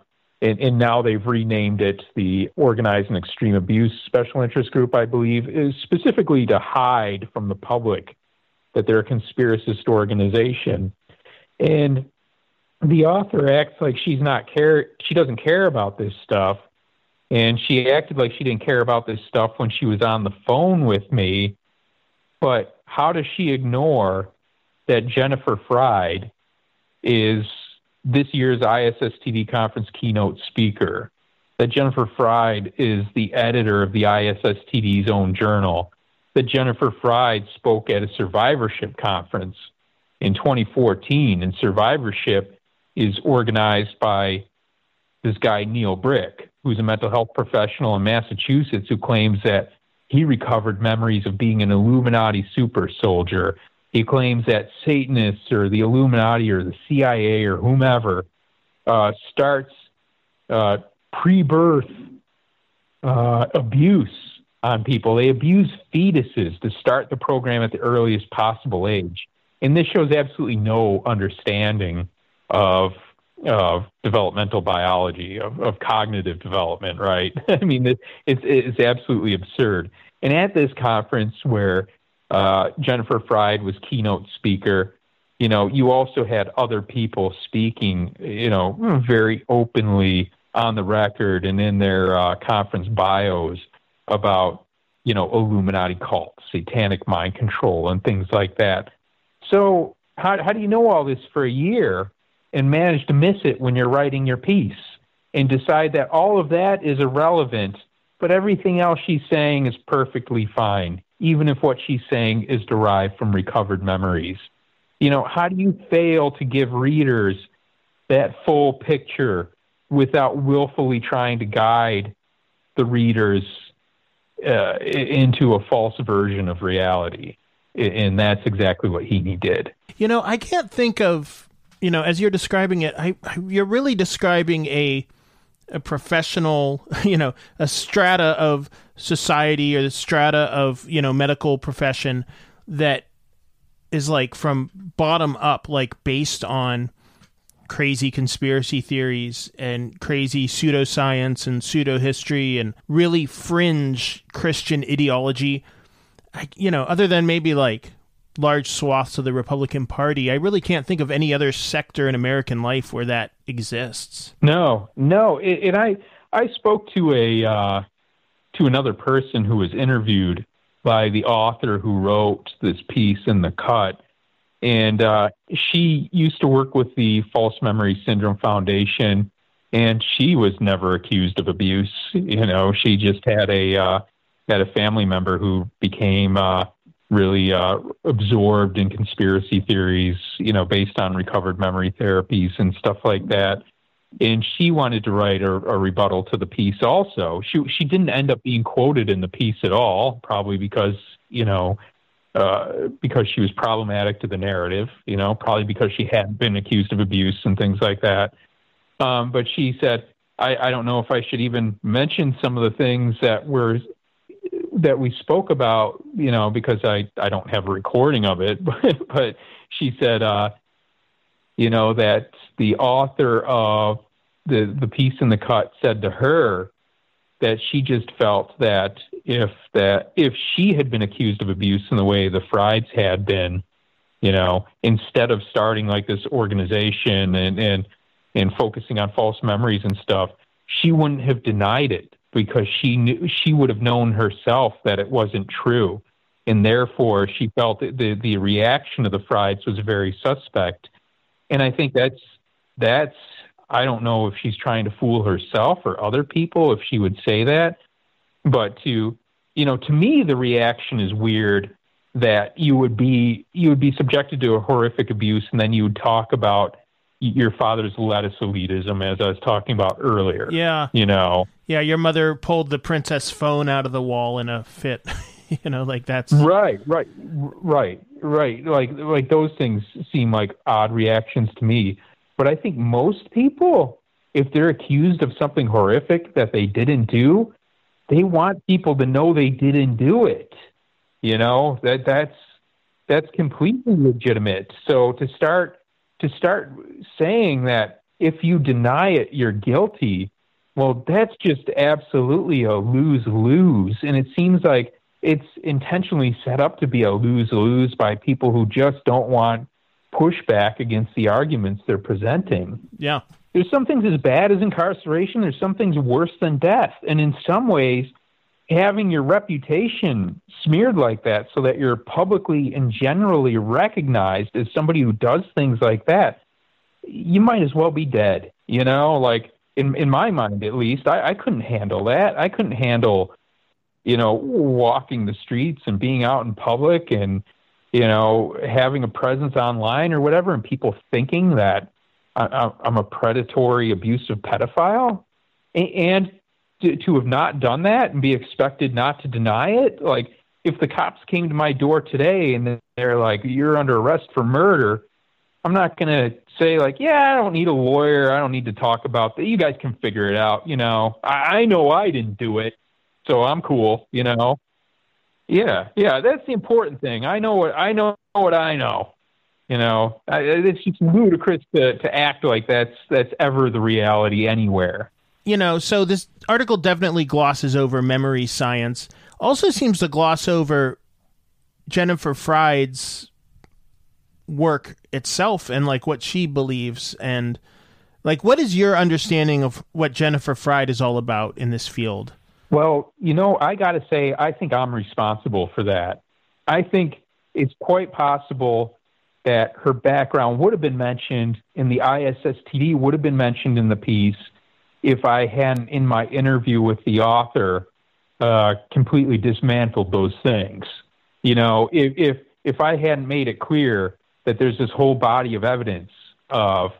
and, and now they've renamed it the Organized and Extreme Abuse Special Interest Group, I believe, is specifically to hide from the public that they're a conspiracist organization. And the author acts like she's not care she doesn't care about this stuff. And she acted like she didn't care about this stuff when she was on the phone with me. But how does she ignore that Jennifer Freyd is this year's ISSTD conference keynote speaker? That Jennifer Freyd is the editor of the ISSTD's own journal that Jennifer Freyd spoke at a survivorship conference in 2014, and survivorship is organized by this guy Neil Brick, who's a mental health professional in Massachusetts who claims that he recovered memories of being an Illuminati super soldier. He claims that Satanists or the Illuminati or the CIA or whomever uh, starts uh, pre-birth uh, abuse on people. They abuse fetuses to start the program at the earliest possible age. And this shows absolutely no understanding of of developmental biology, of, of cognitive development, right? I mean, it, it's, it's absolutely absurd. And at this conference where uh, Jennifer Freyd was keynote speaker, you know, you also had other people speaking, you know, very openly on the record and in their uh, conference bios about you know Illuminati cults, satanic mind control, and things like that. So how how do you know all this for a year and manage to miss it when you're writing your piece and decide that all of that is irrelevant, but everything else she's saying is perfectly fine, even if what she's saying is derived from recovered memories? You know, how do you fail to give readers that full picture without willfully trying to guide the readers uh, into a false version of reality. And that's exactly what he did. You know, I can't think of, you know, as you're describing it, I, you're really describing a a professional, you know, a strata of society or the strata of, you know, medical profession that is like from bottom up, like based on crazy conspiracy theories and crazy pseudoscience and pseudo history and really fringe Christian ideology. I, you know, other than maybe like large swaths of the Republican Party, I really can't think of any other sector in American life where that exists. No, no, and I I spoke to a uh, to another person who was interviewed by the author who wrote this piece in the cut and uh, she used to work with the False Memory Syndrome Foundation, and she was never accused of abuse. You know, she just had a uh, had a family member who became uh, really uh, absorbed in conspiracy theories. You know, based on recovered memory therapies and stuff like that. And she wanted to write a, a rebuttal to the piece. Also, she she didn't end up being quoted in the piece at all, probably because you know uh, because she was problematic to the narrative, you know, probably because she had been accused of abuse and things like that. Um, but she said, I, I don't know if I should even mention some of the things that were that we spoke about, you know, because I, I don't have a recording of it, but, but she said, uh, you know, that the author of the the piece in the cut said to her that she just felt that if that if she had been accused of abuse in the way the Freyds had been, you know, instead of starting like this organization and and and focusing on false memories and stuff, she wouldn't have denied it because she knew she would have known herself that it wasn't true, and therefore she felt that the the reaction of the Freyds was very suspect, and I think that's that's I don't know if she's trying to fool herself or other people if she would say that, but to you know to me the reaction is weird that you would be you would be subjected to a horrific abuse and then you would talk about your father's lettuce elitism as I was talking about earlier. Yeah. You know. Yeah, your mother pulled the princess phone out of the wall in a fit. you know, like that's Right, right, right, right. Like like those things seem like odd reactions to me. But I think most people, if they're accused of something horrific that they didn't do, they want people to know they didn't do it. You know, that that's that's completely legitimate. So to start to start saying that if you deny it, you're guilty, well, that's just absolutely a lose lose. And it seems like it's intentionally set up to be a lose lose by people who just don't want pushback against the arguments they're presenting. Yeah. There's some things as bad as incarceration, there's some things worse than death. And in some ways, having your reputation smeared like that so that you're publicly and generally recognized as somebody who does things like that, you might as well be dead. You know, like in in my mind at least, I, I couldn't handle that. I couldn't handle, you know, walking the streets and being out in public and, you know, having a presence online or whatever, and people thinking that I, I'm a predatory, abusive pedophile. And to, to have not done that and be expected not to deny it? Like if the cops came to my door today and they're like you're under arrest for murder i'm not going to say like yeah i don't need a lawyer. I don't need to talk about that you guys can figure it out you know? I, I know i didn't do it so i'm cool you know yeah yeah that's the important thing i know what i know what i know you know I, it's just ludicrous to to act like that's that's ever the reality anywhere you know, so this article definitely glosses over memory science. Also seems to gloss over Jennifer Freyd's work itself and like what she believes and like what is your understanding of what Jennifer Freyd is all about in this field? Well, you know, I got to say I think I'm responsible for that. I think it's quite possible that her background would have been mentioned in the ISSTD would have been mentioned in the piece if I hadn't, in my interview with the author, uh, completely dismantled those things. You know, if, if if I hadn't made it clear that there's this whole body of evidence of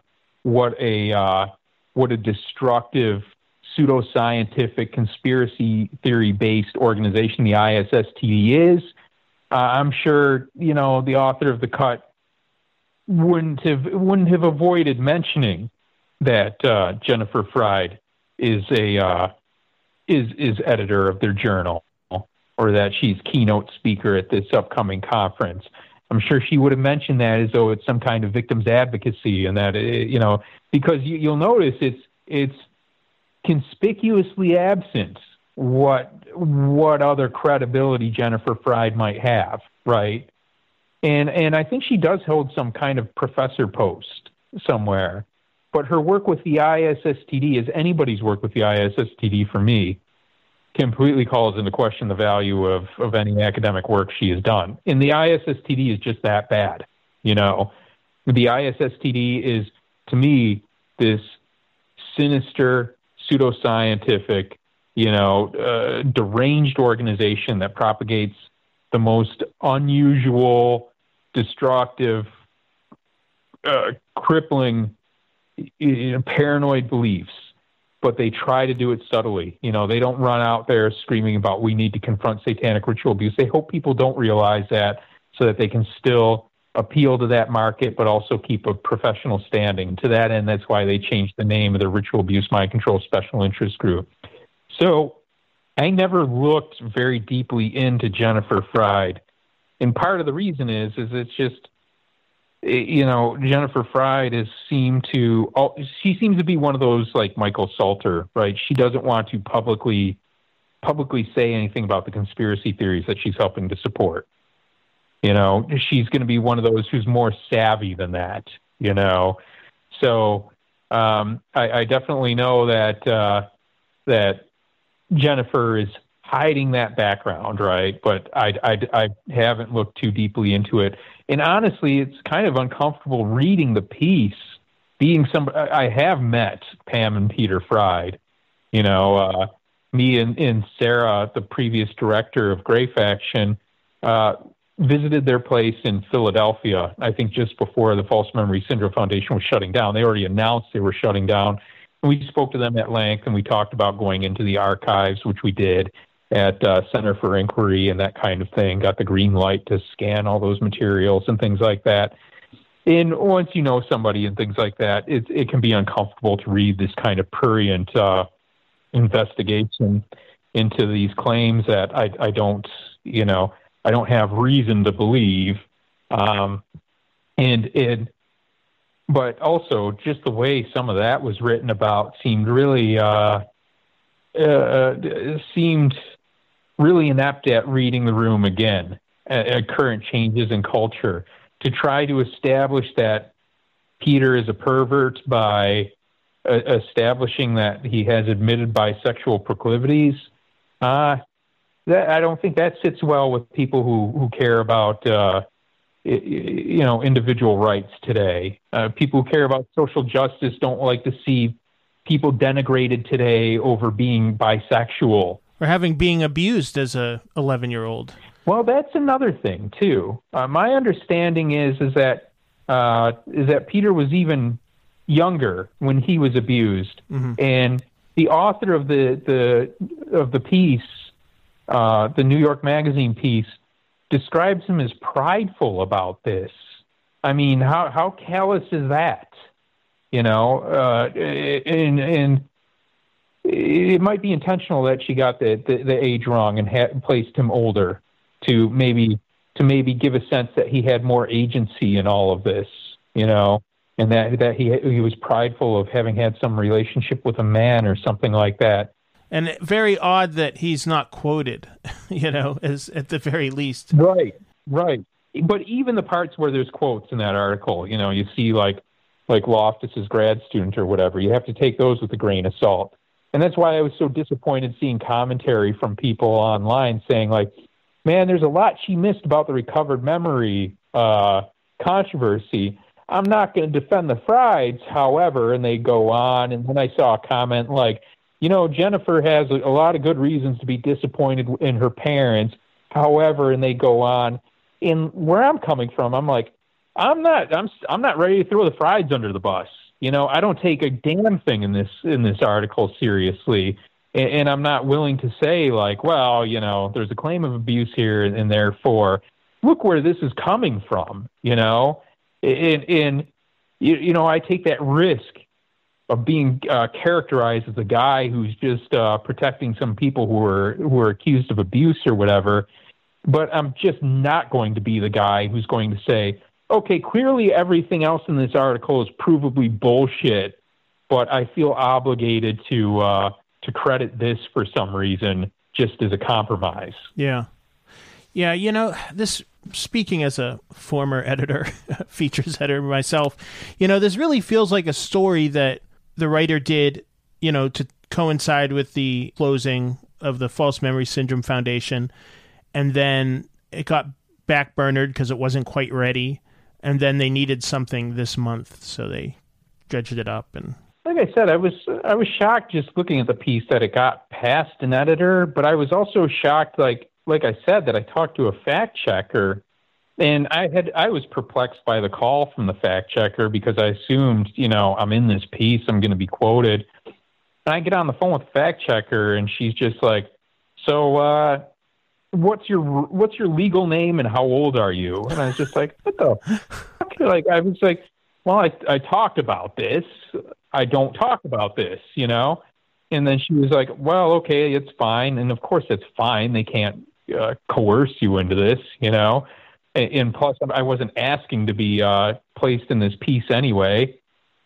what a uh, what a destructive pseudoscientific conspiracy theory based organization the ISSTD is, uh, I'm sure you know the author of the cut wouldn't have wouldn't have avoided mentioning that uh, Jennifer Freyd is a uh, is is editor of their journal, or that she's keynote speaker at this upcoming conference. I'm sure she would have mentioned that as though it's some kind of victims advocacy, and that it, you know because you, you'll notice it's it's conspicuously absent what what other credibility Jennifer Freyd might have, right? And and I think she does hold some kind of professor post somewhere but her work with the ISSTD, as anybody's work with the ISSTD for me, completely calls into question the value of, of any academic work she has done. And the ISSTD is just that bad. You know, the ISSTD is, to me, this sinister, pseudoscientific, you know, uh, deranged organization that propagates the most unusual, destructive, uh, crippling you know, paranoid beliefs, but they try to do it subtly. You know, they don't run out there screaming about we need to confront satanic ritual abuse. They hope people don't realize that so that they can still appeal to that market, but also keep a professional standing. To that end, that's why they changed the name of the Ritual Abuse Mind Control Special Interest Group. So I never looked very deeply into Jennifer Freyd. And part of the reason is, is it's just eh, you know, Jennifer Freyd has seemed to, oh, she seems to be one of those like Michael Salter, right? She doesn't want to publicly, publicly say anything about the conspiracy theories that she's helping to support. You know, she's going to be one of those who's more savvy than that, you know? So, um, I, I definitely know that, uh, that Jennifer is hiding that background, right? But I, I, I haven't looked too deeply into it. And honestly, it's kind of uncomfortable reading the piece. Being some, I have met Pam and Peter Freyd. You know, uh, me and, and Sarah, the previous director of Grey Faction, uh, visited their place in Philadelphia. I think just before the False Memory Syndrome Foundation was shutting down. They already announced they were shutting down. And we spoke to them at length, and we talked about going into the archives, which we did at uh, Center for Inquiry and that kind of thing. Got the green light to scan all those materials and things like that. And once you know somebody and things like that, it it can be uncomfortable to read this kind of prurient uh, investigation into these claims that I I don't you know I don't have reason to believe. Um, and it, but also just the way some of that was written about seemed really uh, uh, seemed really inept at reading the room again at, at current changes in culture to try to establish that Peter is a pervert by uh, establishing that he has admitted bisexual proclivities. Uh, that, I don't think that sits well with people who, who care about, uh, you know, individual rights today. Uh, people who care about social justice don't like to see people denigrated today over being bisexual or having being abused as a 11 year old. Well, that's another thing too. Uh, my understanding is is that uh, is that Peter was even younger when he was abused, mm-hmm. and the author of the the of the piece, uh, the New York Magazine piece, describes him as prideful about this. I mean, how how callous is that? You know, uh, and and it might be intentional that she got the, the, the age wrong and had placed him older to maybe to maybe give a sense that he had more agency in all of this, you know, and that that he he was prideful of having had some relationship with a man or something like that. And very odd that he's not quoted, you know, as at the very least. Right, right. But even the parts where there's quotes in that article, you know, you see like like Loftus's grad student or whatever, you have to take those with a grain of salt and that's why I was so disappointed seeing commentary from people online saying like, "Man, there's a lot she missed about the recovered memory uh, controversy." I'm not going to defend the Freyds, however, and they go on. And then I saw a comment like, you know, Jennifer has a, lot of good reasons to be disappointed in her parents, however, and they go on. And where I'm coming from, I'm like, I'm not, I'm, I'm not ready to throw the fries under the bus. You know, I don't take a damn thing in this in this article seriously, and, and I'm not willing to say like, well, you know, there's a claim of abuse here, and, and therefore, look where this is coming from. You know, and, and you, you know, I take that risk of being uh, characterized as a guy who's just uh, protecting some people who are who are accused of abuse or whatever. But I'm just not going to be the guy who's going to say, okay, clearly everything else in this article is provably bullshit, but I feel obligated to uh, to credit this for some reason, just as a compromise. Yeah, yeah. You know, this speaking as a former editor, features editor myself, you know, this really feels like a story that the writer did, you know, to coincide with the closing of the False Memory Syndrome Foundation, and then it got backburnered because it wasn't quite ready and then they needed something this month, so they dredged it up and. Like I said, I was I was shocked just looking at the piece that it got past an editor, but I was also shocked, like like I said, that I talked to a fact checker, and I had I was perplexed by the call from the fact checker because I assumed, you know, I'm in this piece, I'm going to be quoted. And I get on the phone with the fact checker, and she's just like, "So, uh, what's your what's your legal name and how old are you? And I was just like, what the? like I was like, well, I I talked about this. I don't talk about this, you know. And then she was like, well, okay, it's fine. And of course, it's fine. They can't uh, coerce you into this, you know. And plus, I wasn't asking to be uh, placed in this piece anyway.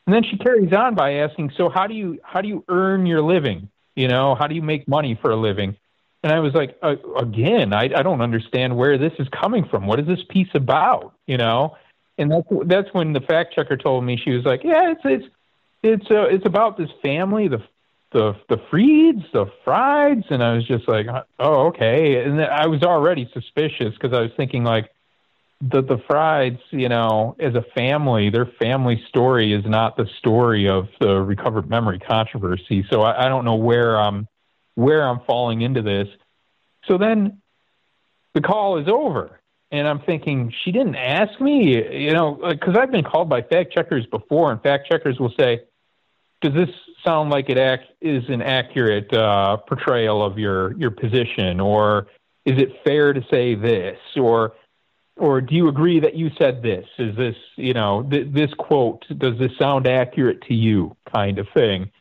And then she carries on by asking, "So how do you how do you earn your living? You know, how do you make money for a living?" And I was like, "Again, I, I don't understand where this is coming from. What is this piece about? You know?" And that's that's when the fact checker told me she was like, "Yeah, it's it's it's uh, it's about this family, the the the Freyds, the Freyds," and I was just like, "Oh, okay." And I was already suspicious because I was thinking like the the Freyds, you know, as a family, their family story is not the story of the recovered memory controversy. So I, I don't know where I'm where I'm falling into this. So then the call is over, and I'm thinking she didn't ask me, you know, because I've been called by fact checkers before, and fact checkers will say, "Does this sound like it act is an accurate uh, portrayal of your your position, or is it fair to say this, or or do you agree that you said this? Is this, you know, th- this quote, does this sound accurate to you kind of thing?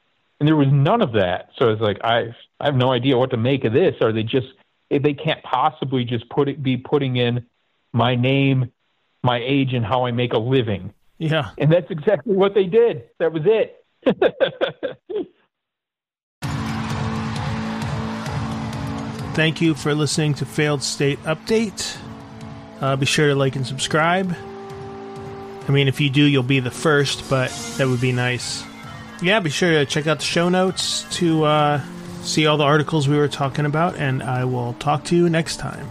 And there was none of that. So I was like, I, I have no idea what to make of this. Are they just, they can't possibly just put it, be putting in my name, my age, and how I make a living. Yeah. And that's exactly what they did. That was it. Thank you for listening to Failed State Update. Uh, be sure to like and subscribe. I mean, if you do, you'll be the first, but that would be nice. Yeah, be sure to check out the show notes to uh, see all the articles we were talking about, and I will talk to you next time.